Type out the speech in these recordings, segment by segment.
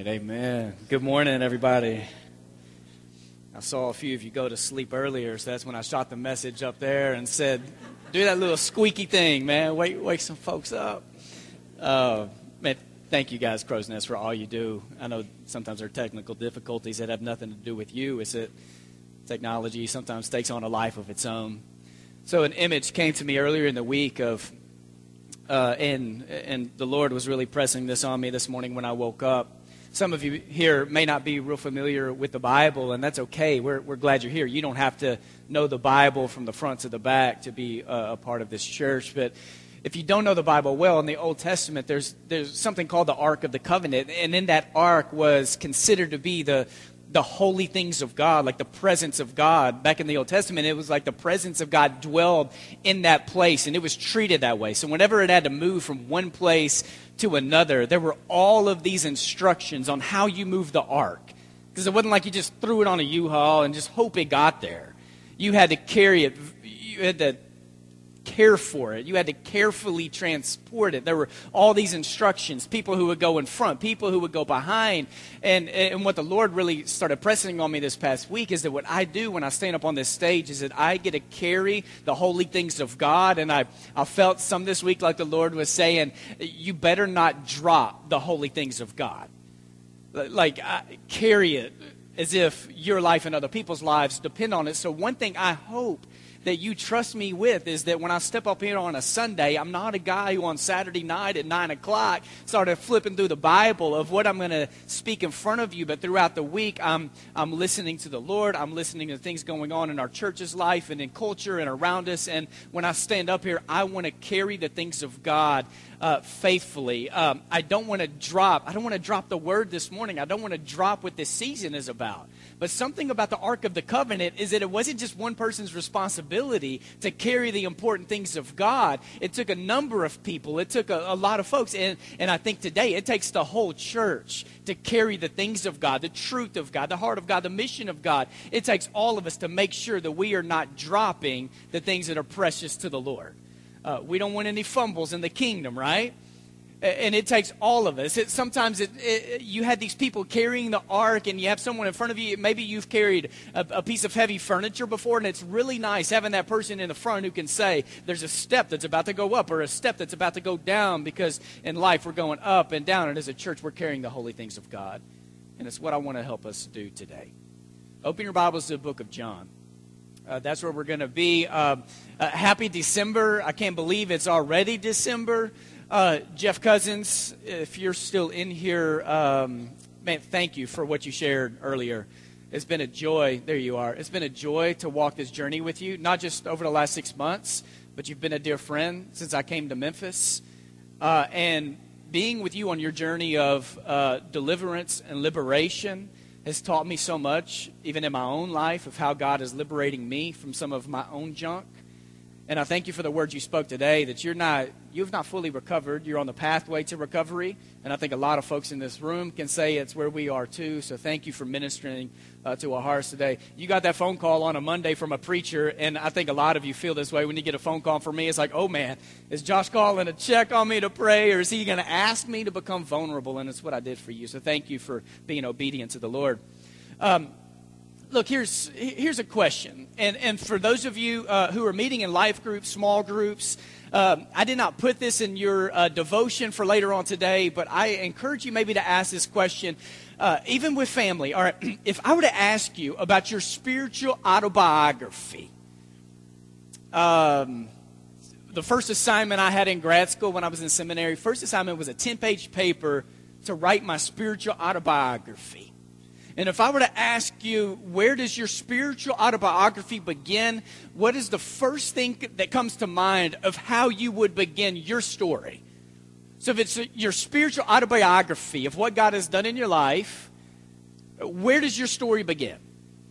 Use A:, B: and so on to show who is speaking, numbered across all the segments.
A: right, amen. Good morning, everybody. I saw a few of you go to sleep earlier, so that's when I shot the message up there and said, do that little squeaky thing, man. Wake, wake some folks up. Uh, man, thank you guys, Crow's Nest, for all you do. I know sometimes there are technical difficulties that have nothing to do with you. It's that technology sometimes takes on a life of its own. So an image came to me earlier in the week of uh, and and the Lord was really pressing this on me this morning when I woke up. Some of you here may not be real familiar with the Bible, and that's okay. We're, we're glad you're here. You don't have to know the Bible from the front to the back to be a, a part of this church. But if you don't know the Bible well, in the Old Testament, there's, there's something called the Ark of the Covenant. And in that ark was considered to be the, the holy things of God, like the presence of God. Back in the Old Testament, it was like the presence of God dwelled in that place, and it was treated that way. So whenever it had to move from one place to another, there were all of these instructions on how you move the ark. Because it wasn't like you just threw it on a U-Haul and just hope it got there. You had to carry it. You had to care for it. You had to carefully transport it. There were all these instructions people who would go in front, people who would go behind. And, and what the Lord really started pressing on me this past week is that what I do when I stand up on this stage is that I get to carry the holy things of God. And I, I felt some this week like the Lord was saying, you better not drop the holy things of God. Like, I, carry it as if your life and other people's lives depend on it. So, one thing I hope that you trust me with is that when I step up here on a Sunday, I'm not a guy who on Saturday night at 9 o'clock started flipping through the Bible of what I'm going to speak in front of you, but throughout the week, I'm, I'm listening to the Lord. I'm listening to things going on in our church's life and in culture and around us. And when I stand up here, I want to carry the things of God uh, faithfully. Um, I don't want to drop. I don't want to drop the word this morning. I don't want to drop what this season is about. But something about the Ark of the Covenant is that it wasn't just one person's responsibility to carry the important things of God. It took a number of people, it took a, a lot of folks. And, and I think today it takes the whole church to carry the things of God, the truth of God, the heart of God, the mission of God. It takes all of us to make sure that we are not dropping the things that are precious to the Lord. Uh, we don't want any fumbles in the kingdom, right? And it takes all of us. It, sometimes it, it, you had these people carrying the ark, and you have someone in front of you. Maybe you've carried a, a, piece of heavy furniture before, and it's really nice having that person in the front who can say, There's a step that's about to go up, or a step that's about to go down, because in life we're going up and down, and as a church we're carrying the holy things of God. And it's what I want to help us do today. Open your Bibles to the book of John. Uh, that's where we're going to be. Uh, uh, happy December. I can't believe it's already December. Uh, Jeff Cousins, if you're still in here, um, man, thank you for what you shared earlier. It's been a joy. There you are. It's been a joy to walk this journey with you, not just over the last six months, but you've been a dear friend since I came to Memphis. Uh, and being with you on your journey of uh, deliverance and liberation has taught me so much, even in my own life, of how God is liberating me from some of my own junk. And I thank you for the words you spoke today that you're not, you've not fully recovered. You're on the pathway to recovery. And I think a lot of folks in this room can say it's where we are too. So thank you for ministering uh, to our hearts today. You got that phone call on a Monday from a preacher, and I think a lot of you feel this way when you get a phone call from me. It's like, oh man, is Josh calling to check on me to pray, or is he going to ask me to become vulnerable? And it's what I did for you. So thank you for being obedient to the Lord. Um, look, here's, here's a question. And, and for those of you uh, who are meeting in life groups, small groups, um, I did not put this in your uh, devotion for later on today, but I encourage you maybe to ask this question, uh, even with family. All right, if I were to ask you about your spiritual autobiography, um, the first assignment I had in grad school when I was in seminary, first assignment was a 10 page paper to write my spiritual autobiography. And if I were to ask you, where does your spiritual autobiography begin? What is the first thing that comes to mind of how you would begin your story? So, if it's your spiritual autobiography of what God has done in your life, where does your story begin?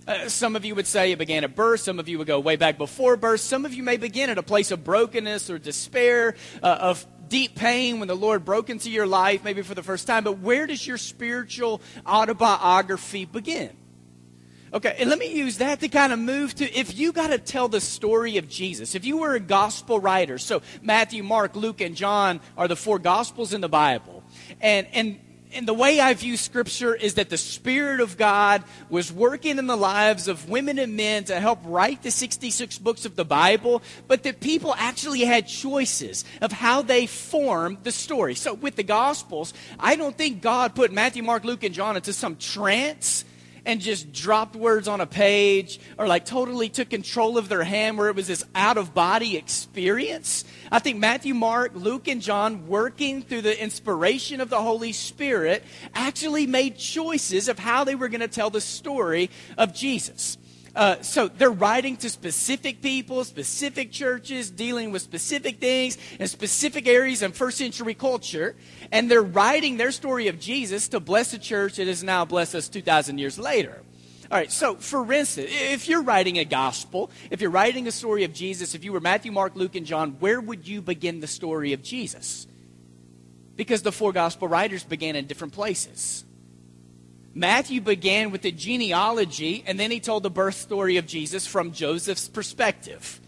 A: Uh, some of you would say it began at birth. Some of you would go way back before birth. Some of you may begin at a place of brokenness or despair, uh, of deep pain when the Lord broke into your life, maybe for the first time, but where does your spiritual autobiography begin? Okay, and let me use that to kind of move to if you got to tell the story of Jesus, if you were a gospel writer, so Matthew, Mark, Luke, and John are the four gospels in the Bible, and and and the way I view Scripture is that the Spirit of God was working in the lives of women and men to help write the 66 books of the Bible, but that people actually had choices of how they formed the story. So with the Gospels, I don't think God put Matthew, Mark, Luke, and John into some trance and just dropped words on a page or like totally took control of their hand where it was this out of body experience. I think Matthew, Mark, Luke, and John, working through the inspiration of the Holy Spirit, actually made choices of how they were going to tell the story of Jesus. Uh, so they're writing to specific people, specific churches, dealing with specific things in specific areas in first century culture. And they're writing their story of Jesus to bless a church that has now blessed us 2,000 years later. All right, so for instance, if you're writing a gospel, if you're writing a story of Jesus, if you were Matthew, Mark, Luke, and John, where would you begin the story of Jesus? Because the four gospel writers began in different places. Matthew began with the genealogy, and then he told the birth story of Jesus from Joseph's perspective.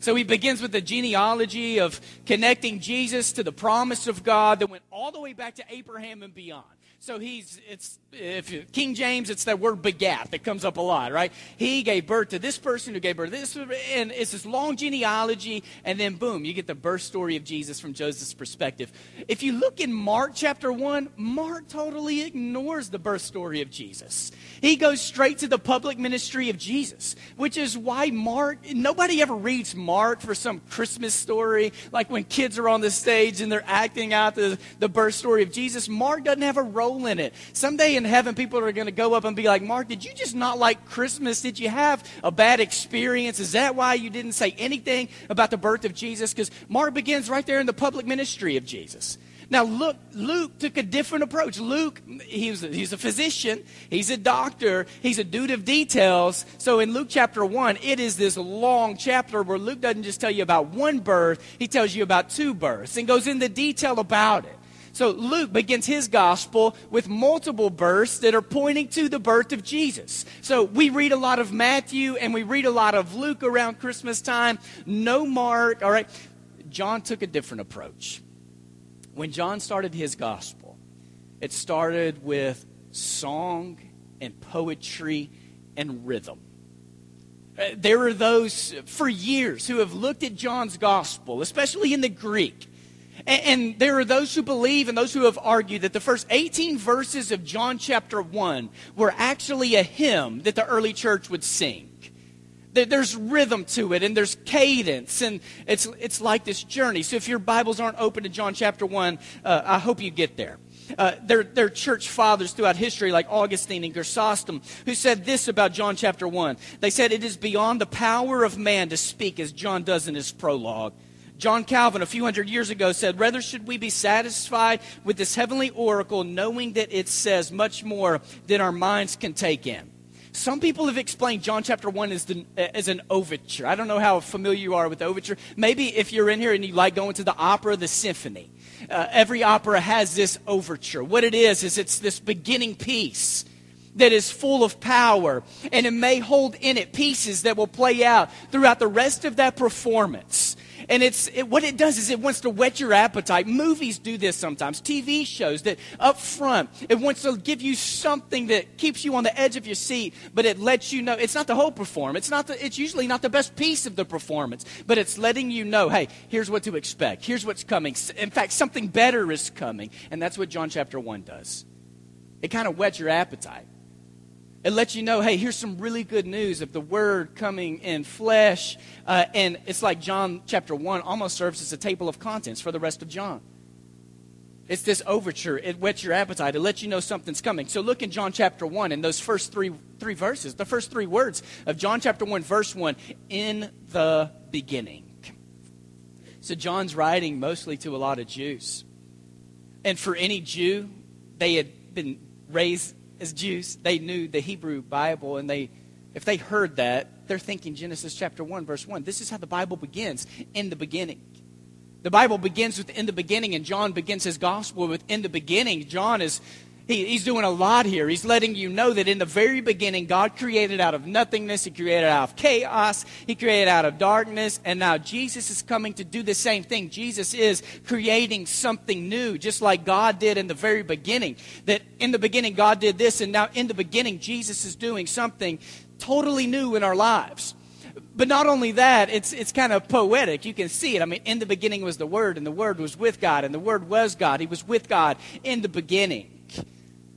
A: So he begins with the genealogy of connecting Jesus to the promise of God that went all the way back to Abraham and beyond. So he's it's if you, King James, it's that word begat that comes up a lot, right? He gave birth to this person who gave birth to this, and it's this long genealogy, and then boom, you get the birth story of Jesus from Joseph's perspective. If you look in Mark chapter one, Mark totally ignores the birth story of Jesus. He goes straight to the public ministry of Jesus, which is why Mark. Nobody ever reads Mark for some Christmas story, like when kids are on the stage and they're acting out the the birth story of Jesus. Mark doesn't have a role in it. Someday in heaven, people are going to go up and be like, Mark, did you just not like Christmas? Did you have a bad experience? Is that why you didn't say anything about the birth of Jesus? Because Mark begins right there in the public ministry of Jesus. Now, look, Luke took a different approach. Luke, he's a, he's a physician, he's a doctor, he's a dude of details. So in Luke chapter 1, it is this long chapter where Luke doesn't just tell you about one birth, he tells you about two births and goes into detail about it. So Luke begins his gospel with multiple births that are pointing to the birth of Jesus. So we read a lot of Matthew and we read a lot of Luke around Christmas time. No Mark, all right. John took a different approach. When John started his gospel, it started with song and poetry and rhythm. Uh, there are those for years who have looked at John's gospel, especially in the Greek, and, there are those who believe and those who have argued that the first 18 verses of John chapter 1 were actually a hymn that the early church would sing. There's rhythm to it and there's cadence, and it's, it's like this journey. So if your Bibles aren't open to John chapter 1, uh, I hope you get there. Uh, there, there are church fathers throughout history, like Augustine and Chrysostom, who said this about John chapter 1. They said, It is beyond the power of man to speak as John does in his prologue. John Calvin, a few hundred years ago, said, Rather should we be satisfied with this heavenly oracle, knowing that it says much more than our minds can take in. Some people have explained John chapter 1 as, the, as an overture. I don't know how familiar you are with overture. Maybe if you're in here and you like going to the opera, the symphony. Uh, every opera has this overture. What it is, is it's this beginning piece that is full of power, and it may hold in it pieces that will play out throughout the rest of that performance. And it's it, what it does is it wants to whet your appetite. Movies do this sometimes. TV shows that up front it wants to give you something that keeps you on the edge of your seat, but it lets you know it's not the whole performance. It's not the, it's usually not the best piece of the performance, but it's letting you know, hey, here's what to expect. Here's what's coming. In fact, something better is coming, and that's what John chapter one does. It kind of whets your appetite. It lets you know, hey, here's some really good news of the Word coming in flesh. Uh, and it's like John chapter 1 almost serves as a table of contents for the rest of John. It's this overture. It whets your appetite. It lets you know something's coming. So look in John chapter 1 in those first three, three verses, the first three words of John chapter 1, verse 1 in the beginning. So John's writing mostly to a lot of Jews. And for any Jew, they had been raised as Jews, they knew the Hebrew Bible, and they, if they heard that, they're thinking Genesis chapter 1, verse 1. This is how the Bible begins in the beginning. The Bible begins with in the beginning, and John begins his gospel with in the beginning. John is He, he's doing a lot here. He's letting you know that in the very beginning, God created out of nothingness. He created out of chaos. He created out of darkness. And now Jesus is coming to do the same thing. Jesus is creating something new, just like God did in the very beginning. That in the beginning, God did this, and now in the beginning, Jesus is doing something totally new in our lives. But not only that, it's, it's kind of poetic. You can see it. I mean, in the beginning was the Word, and the Word was with God, and the Word was God. He was with God in the beginning.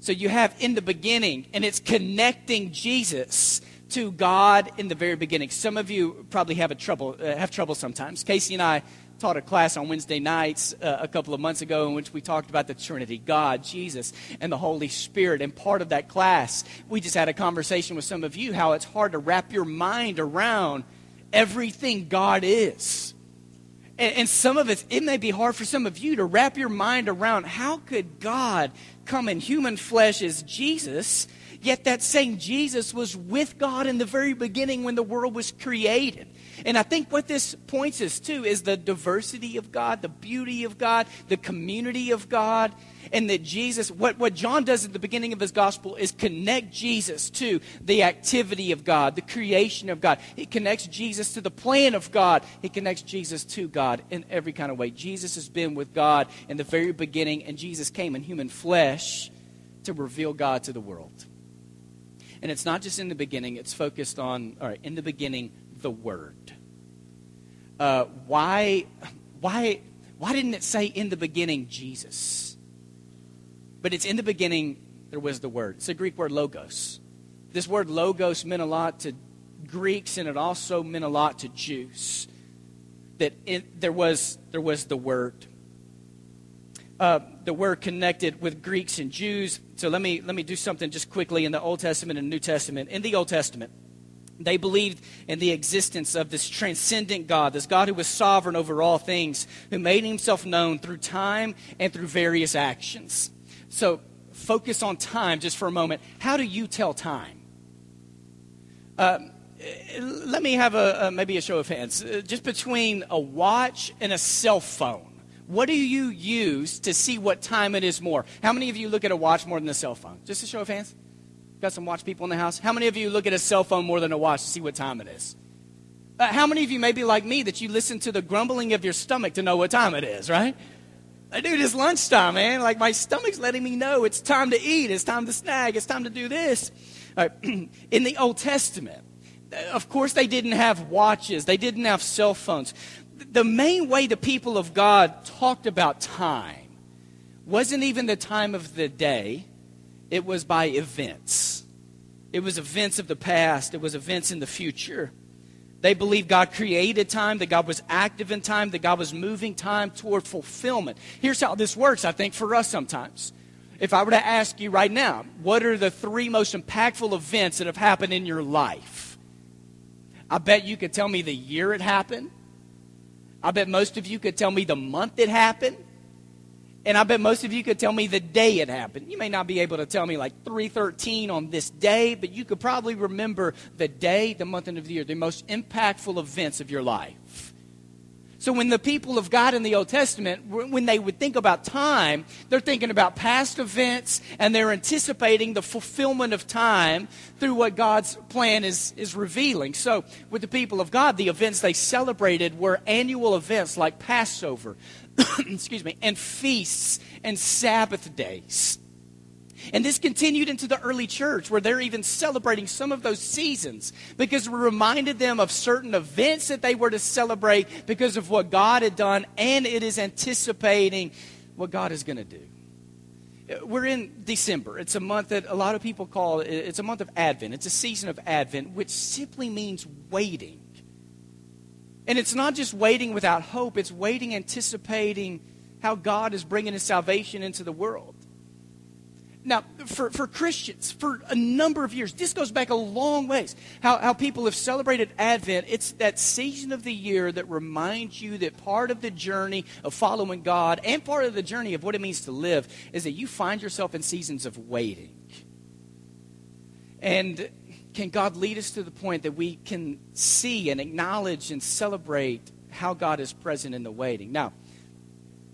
A: So you have in the beginning, and it's connecting Jesus to God in the very beginning. Some of you probably have a trouble uh, have trouble sometimes. Casey and I taught a class on Wednesday nights uh, a couple of months ago in which we talked about the Trinity, God, Jesus, and the Holy Spirit. And part of that class, we just had a conversation with some of you how it's hard to wrap your mind around everything God is. And, and some of it, it may be hard for some of you to wrap your mind around how could God come in human flesh as Jesus, yet that same Jesus was with God in the very beginning when the world was created. And I think what this points us to is the diversity of God, the beauty of God, the community of God, and that Jesus, what, what John does at the beginning of his gospel is connect Jesus to the activity of God, the creation of God. He connects Jesus to the plan of God. He connects Jesus to God in every kind of way. Jesus has been with God in the very beginning, and Jesus came in human flesh to reveal God to the world. And it's not just in the beginning, it's focused on, all right, in the beginning, the Word. Uh, why, why, why didn't it say in the beginning Jesus? But it's in the beginning, there was the word. It's a Greek word, logos. This word logos meant a lot to Greeks and it also meant a lot to Jews. That it, there, was, there was the word. Uh, the word connected with Greeks and Jews. So let me, let me do something just quickly in the Old Testament and New Testament. In the Old Testament, they believed in the existence of this transcendent God, this God who was sovereign over all things, who made himself known through time and through various actions. So focus on time just for a moment. How do you tell time? Uh, let me have a, a, maybe a show of hands. Uh, just between a watch and a cell phone, what do you use to see what time it is more? How many of you look at a watch more than a cell phone? Just a show of hands. Got some watch people in the house. How many of you look at a cell phone more than a watch to see what time it is? Uh, how many of you may be like me that you listen to the grumbling of your stomach to know what time it is, right? Dude, it's lunchtime, man. Like my stomach's letting me know it's time to eat, it's time to snag, it's time to do this. Right. In the Old Testament, of course, they didn't have watches, they didn't have cell phones. The main way the people of God talked about time wasn't even the time of the day, it was by events. It was events of the past, it was events in the future. They believed God created time, that God was active in time, that God was moving time toward fulfillment. Here's how this works, I think, for us sometimes. If I were to ask you right now, what are the three most impactful events that have happened in your life? I bet you could tell me the year it happened. I bet most of you could tell me the month it happened. And I bet most of you could tell me the day it happened. You may not be able to tell me like 313 on this day, but you could probably remember the day, the month, and of the year, the most impactful events of your life. So when the people of God in the Old Testament, when they would think about time, they're thinking about past events and they're anticipating the fulfillment of time through what God's plan is, is revealing. So with the people of God, the events they celebrated were annual events like Passover, excuse me, and feasts and Sabbath days. And this continued into the early church where they're even celebrating some of those seasons because we reminded them of certain events that they were to celebrate because of what God had done, and it is anticipating what God is going to do. We're in December. It's a month that a lot of people call it's a month of Advent. It's a season of Advent, which simply means waiting. And it's not just waiting without hope, it's waiting anticipating how God is bringing his salvation into the world. Now, for, for Christians, for a number of years, this goes back a long ways, how, how people have celebrated Advent. It's that season of the year that reminds you that part of the journey of following God and part of the journey of what it means to live is that you find yourself in seasons of waiting. And can God lead us to the point that we can see and acknowledge and celebrate how God is present in the waiting? Now,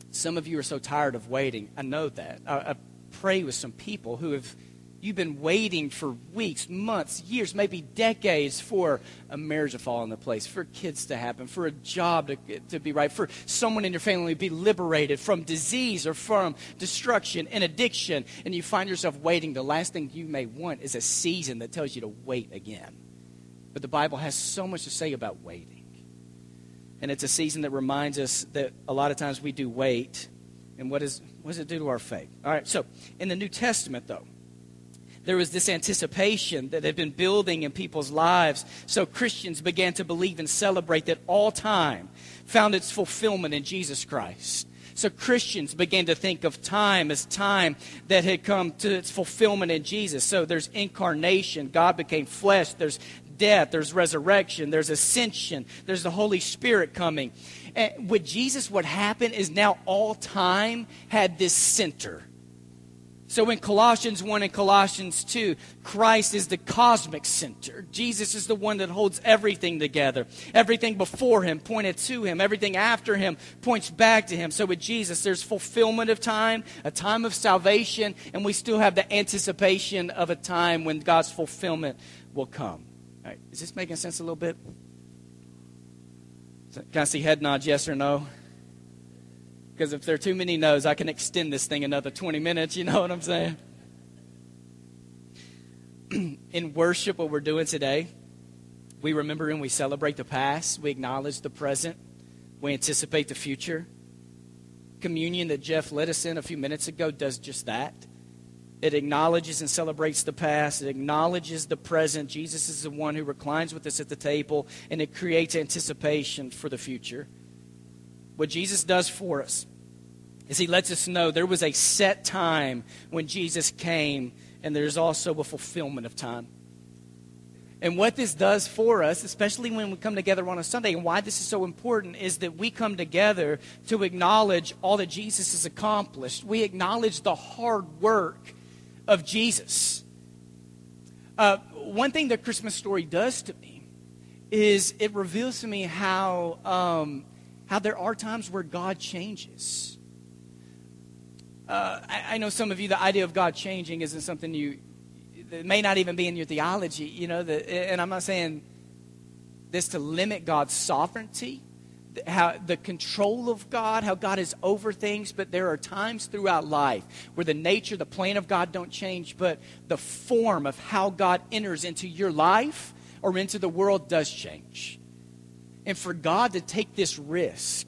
A: some of you are so tired of waiting. I know that. I, I pray with some people who have You've been waiting for weeks, months, years, maybe decades for a marriage to fall into place, for kids to happen, for a job to, to be right, for someone in your family to be liberated from disease or from destruction and addiction. And you find yourself waiting. The last thing you may want is a season that tells you to wait again. But the Bible has so much to say about waiting. And it's a season that reminds us that a lot of times we do wait. And what, is, what does it do to our faith? All right, so in the New Testament, though, there was this anticipation that had been building in people's lives. So Christians began to believe and celebrate that all time found its fulfillment in Jesus Christ. So Christians began to think of time as time that had come to its fulfillment in Jesus. So there's incarnation, God became flesh, there's death, there's resurrection, there's ascension, there's the Holy Spirit coming. And with Jesus, what happened is now all time had this center so in Colossians 1 and Colossians 2, Christ is the cosmic center. Jesus is the one that holds everything together. Everything before him pointed to him, everything after him points back to him. So with Jesus, there's fulfillment of time, a time of salvation, and we still have the anticipation of a time when God's fulfillment will come. Is this making sense a little bit? Can I see head nods, yes or no? Because if there are too many no's, I can extend this thing another 20 minutes. You know what I'm saying? in worship, what we're doing today, we remember and we celebrate the past, we acknowledge the present, we anticipate the future. Communion that Jeff led us in a few minutes ago does just that. It acknowledges and celebrates the past. It acknowledges the present. Jesus is the one who reclines with us at the table, and it creates anticipation for the future what Jesus does for us is he lets us know there was a set time when Jesus came, and there's also a fulfillment of time. And what this does for us, especially when we come together on a Sunday, and why this is so important, is that we come together to acknowledge all that Jesus has accomplished. We acknowledge the hard work of Jesus. Uh, one thing the Christmas story does to me is it reveals to me how um, how there are times where God changes. Uh, I, I, know some of you, the idea of God changing isn't something you, that may not even be in your theology, you know, the, and I'm not saying this to limit God's sovereignty, how the control of God, how God is over things, but there are times throughout life where the nature, the plan of God don't change, but the form of how God enters into your life or into the world does change. And for God to take this risk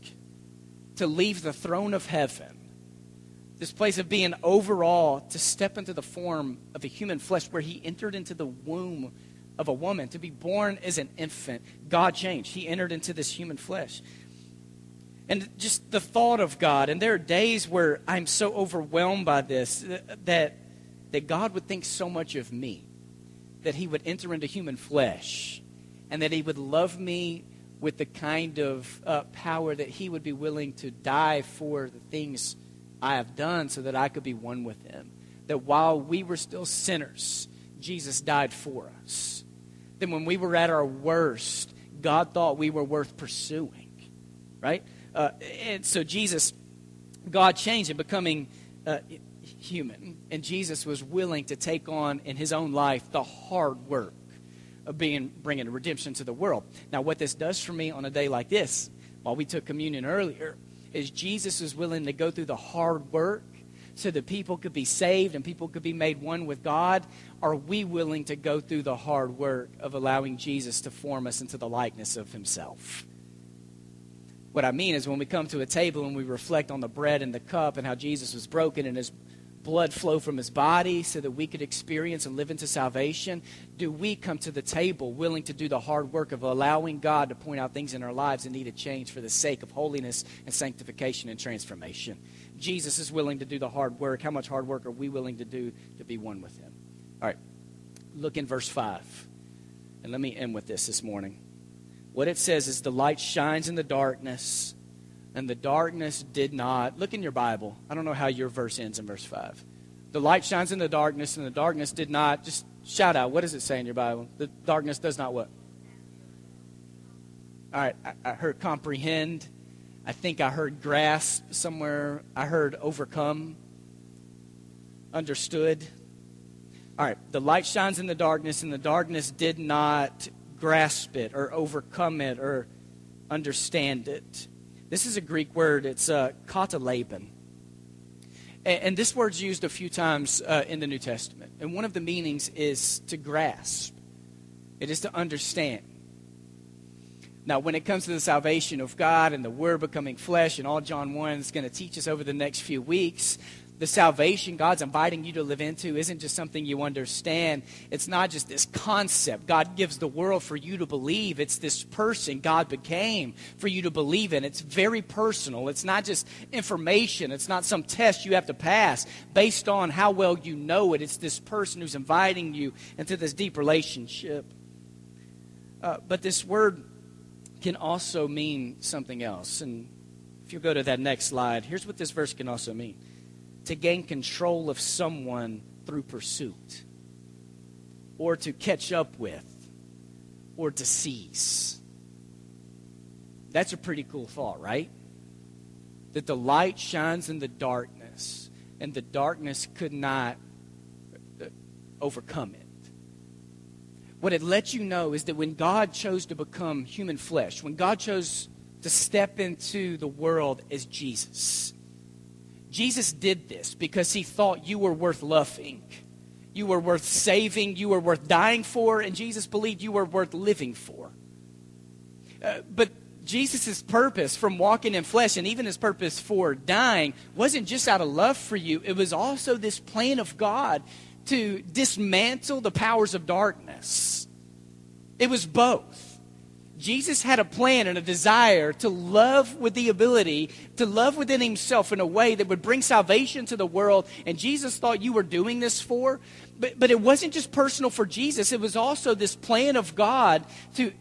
A: to leave the throne of heaven, this place of being overall, to step into the form of a human flesh where he entered into the womb of a woman, to be born as an infant, God changed. He entered into this human flesh. And just the thought of God, and there are days where I'm so overwhelmed by this that, that God would think so much of me, that He would enter into human flesh, and that He would love me with the kind of uh, power that he would be willing to die for the things I have done so that I could be one with him. That while we were still sinners, Jesus died for us. Then when we were at our worst, God thought we were worth pursuing. Right? Uh, and so Jesus, God changed him, becoming uh, human. And Jesus was willing to take on in his own life the hard work of being bringing redemption to the world. Now, what this does for me on a day like this, while we took communion earlier, is Jesus is willing to go through the hard work so that people could be saved and people could be made one with God? Are we willing to go through the hard work of allowing Jesus to form us into the likeness of Himself? What I mean is when we come to a table and we reflect on the bread and the cup and how Jesus was broken and his blood flow from his body so that we could experience and live into salvation? Do we come to the table willing to do the hard work of allowing God to point out things in our lives that need a change for the sake of holiness and sanctification and transformation? Jesus is willing to do the hard work. How much hard work are we willing to do to be one with him? All right, look in verse 5. And let me end with this this morning. What it says is the light shines in the darkness and the darkness did not. Look in your Bible. I don't know how your verse ends in verse 5. The light shines in the darkness, and the darkness did not. Just shout out. What does it say in your Bible? The darkness does not what? All right, I, I heard comprehend. I think I heard grasp somewhere. I heard overcome. understood. All right, the light shines in the darkness, and the darkness did not grasp it or overcome it or understand it. This is a Greek word, it's uh, katalaben. And, and this word's used a few times uh, in the New Testament. And one of the meanings is to grasp, it is to understand. Now, when it comes to the salvation of God and the Word becoming flesh and all John 1 is going to teach us over the next few weeks, the salvation God's inviting you to live into isn't just something you understand. It's not just this concept God gives the world for you to believe. It's this person God became for you to believe in. It's very personal. It's not just information, it's not some test you have to pass based on how well you know it. It's this person who's inviting you into this deep relationship. Uh, but this word can also mean something else. And if you go to that next slide, here's what this verse can also mean to gain control of someone through pursuit, or to catch up with, or to seize. That's a pretty cool thought, right? That the light shines in the darkness, and the darkness could not uh, overcome it. What it lets you know is that when God chose to become human flesh, when God chose to step into the world as Jesus, Jesus did this because he thought you were worth loving. You were worth saving. You were worth dying for. And Jesus believed you were worth living for. Uh, but Jesus' purpose from walking in flesh and even his purpose for dying wasn't just out of love for you, it was also this plan of God to dismantle the powers of darkness. It was both. Jesus had a plan and a desire to love with the ability to love within himself in a way that would bring salvation to the world. And Jesus thought you were doing this for. But, but it wasn't just personal for Jesus, it was also this plan of God to,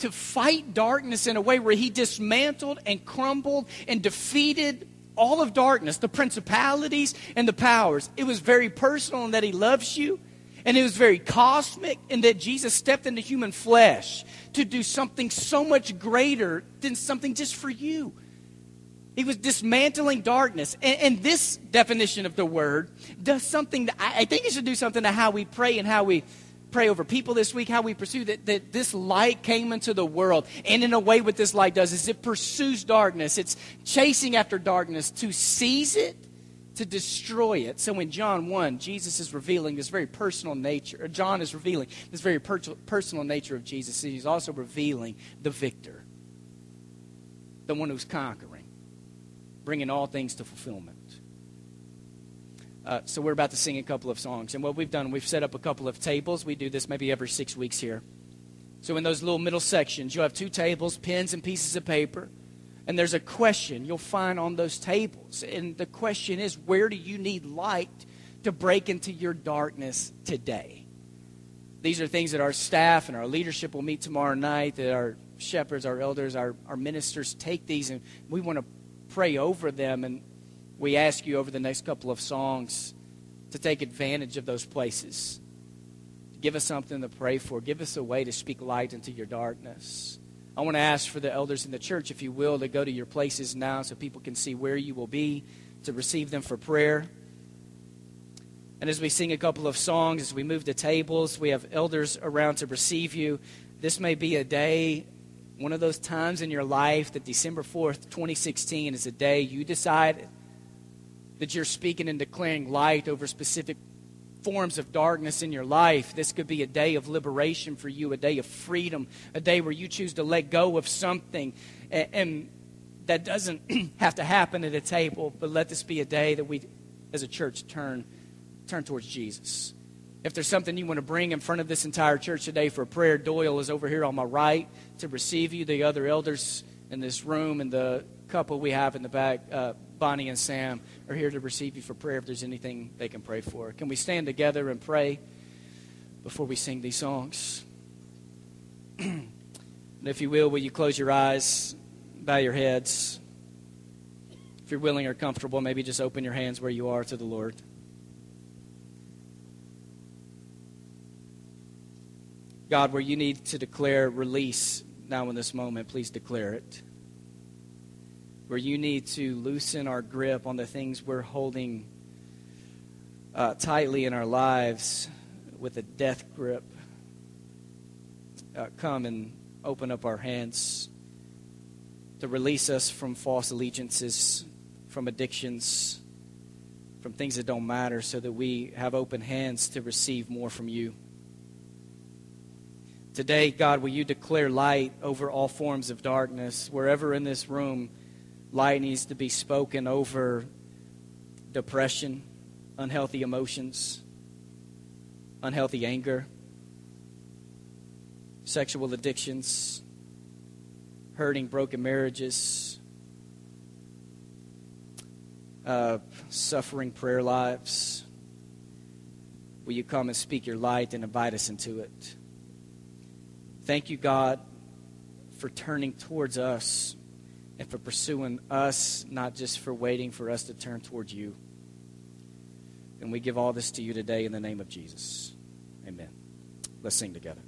A: to fight darkness in a way where he dismantled and crumbled and defeated all of darkness, the principalities and the powers. It was very personal in that he loves you. And it was very cosmic in that Jesus stepped into human flesh to do something so much greater than something just for you. He was dismantling darkness. And, and this definition of the word does something I, I think it should do something to how we pray and how we pray over people this week, how we pursue that, that this light came into the world. And in a way, what this light does is it pursues darkness, it's chasing after darkness to seize it to destroy it. So in John 1, Jesus is revealing this very personal nature, John is revealing this very per- personal nature of Jesus. And he's also revealing the victor, the one who's conquering, bringing all things to fulfillment. Uh, so we're about to sing a couple of songs. And what we've done, we've set up a couple of tables. We do this maybe every six weeks here. So in those little middle sections, you'll have two tables, pens, and pieces of paper. And there's a question you'll find on those tables. And the question is where do you need light to break into your darkness today? These are things that our staff and our leadership will meet tomorrow night, that our shepherds, our elders, our, our ministers take these, and we want to pray over them. And we ask you over the next couple of songs to take advantage of those places. Give us something to pray for. Give us a way to speak light into your darkness. I want to ask for the elders in the church, if you will, to go to your places now so people can see where you will be to receive them for prayer. And as we sing a couple of songs, as we move to tables, we have elders around to receive you. This may be a day, one of those times in your life that December 4th, 2016 is a day you decide that you're speaking and declaring light over specific forms of darkness in your life. This could be a day of liberation for you, a day of freedom, a day where you choose to let go of something. And, that doesn't have to happen at a table, but let this be a day that we, as a church, turn, turn towards Jesus. If there's something you want to bring in front of this entire church today for prayer, Doyle is over here on my right to receive you. The other elders in this room and the couple we have in the back, uh, Bonnie and Sam, are here to receive you for prayer if there's anything they can pray for. Can we stand together and pray before we sing these songs? and if you will, will you close your eyes, bow your heads? If you're willing or comfortable, maybe just open your hands where you are to the Lord. God, where you need to declare release now in this moment, please declare it where you need to loosen our grip on the things we're holding uh, tightly in our lives with a death grip, uh, come and open up our hands to release us from false allegiances, from addictions, from things that don't matter, so that we have open hands to receive more from you. Today, God, will you declare light over all forms of darkness? Wherever in this room, light needs to be spoken over depression, unhealthy emotions, unhealthy anger, sexual addictions, hurting, broken marriages, uh, suffering prayer lives. Will you come and speak your light and invite us into it? Thank you, God, for turning towards us and for pursuing us, not just for waiting for us to turn towards you. And we give all this to you today in the name of Jesus. Amen. Let's sing together.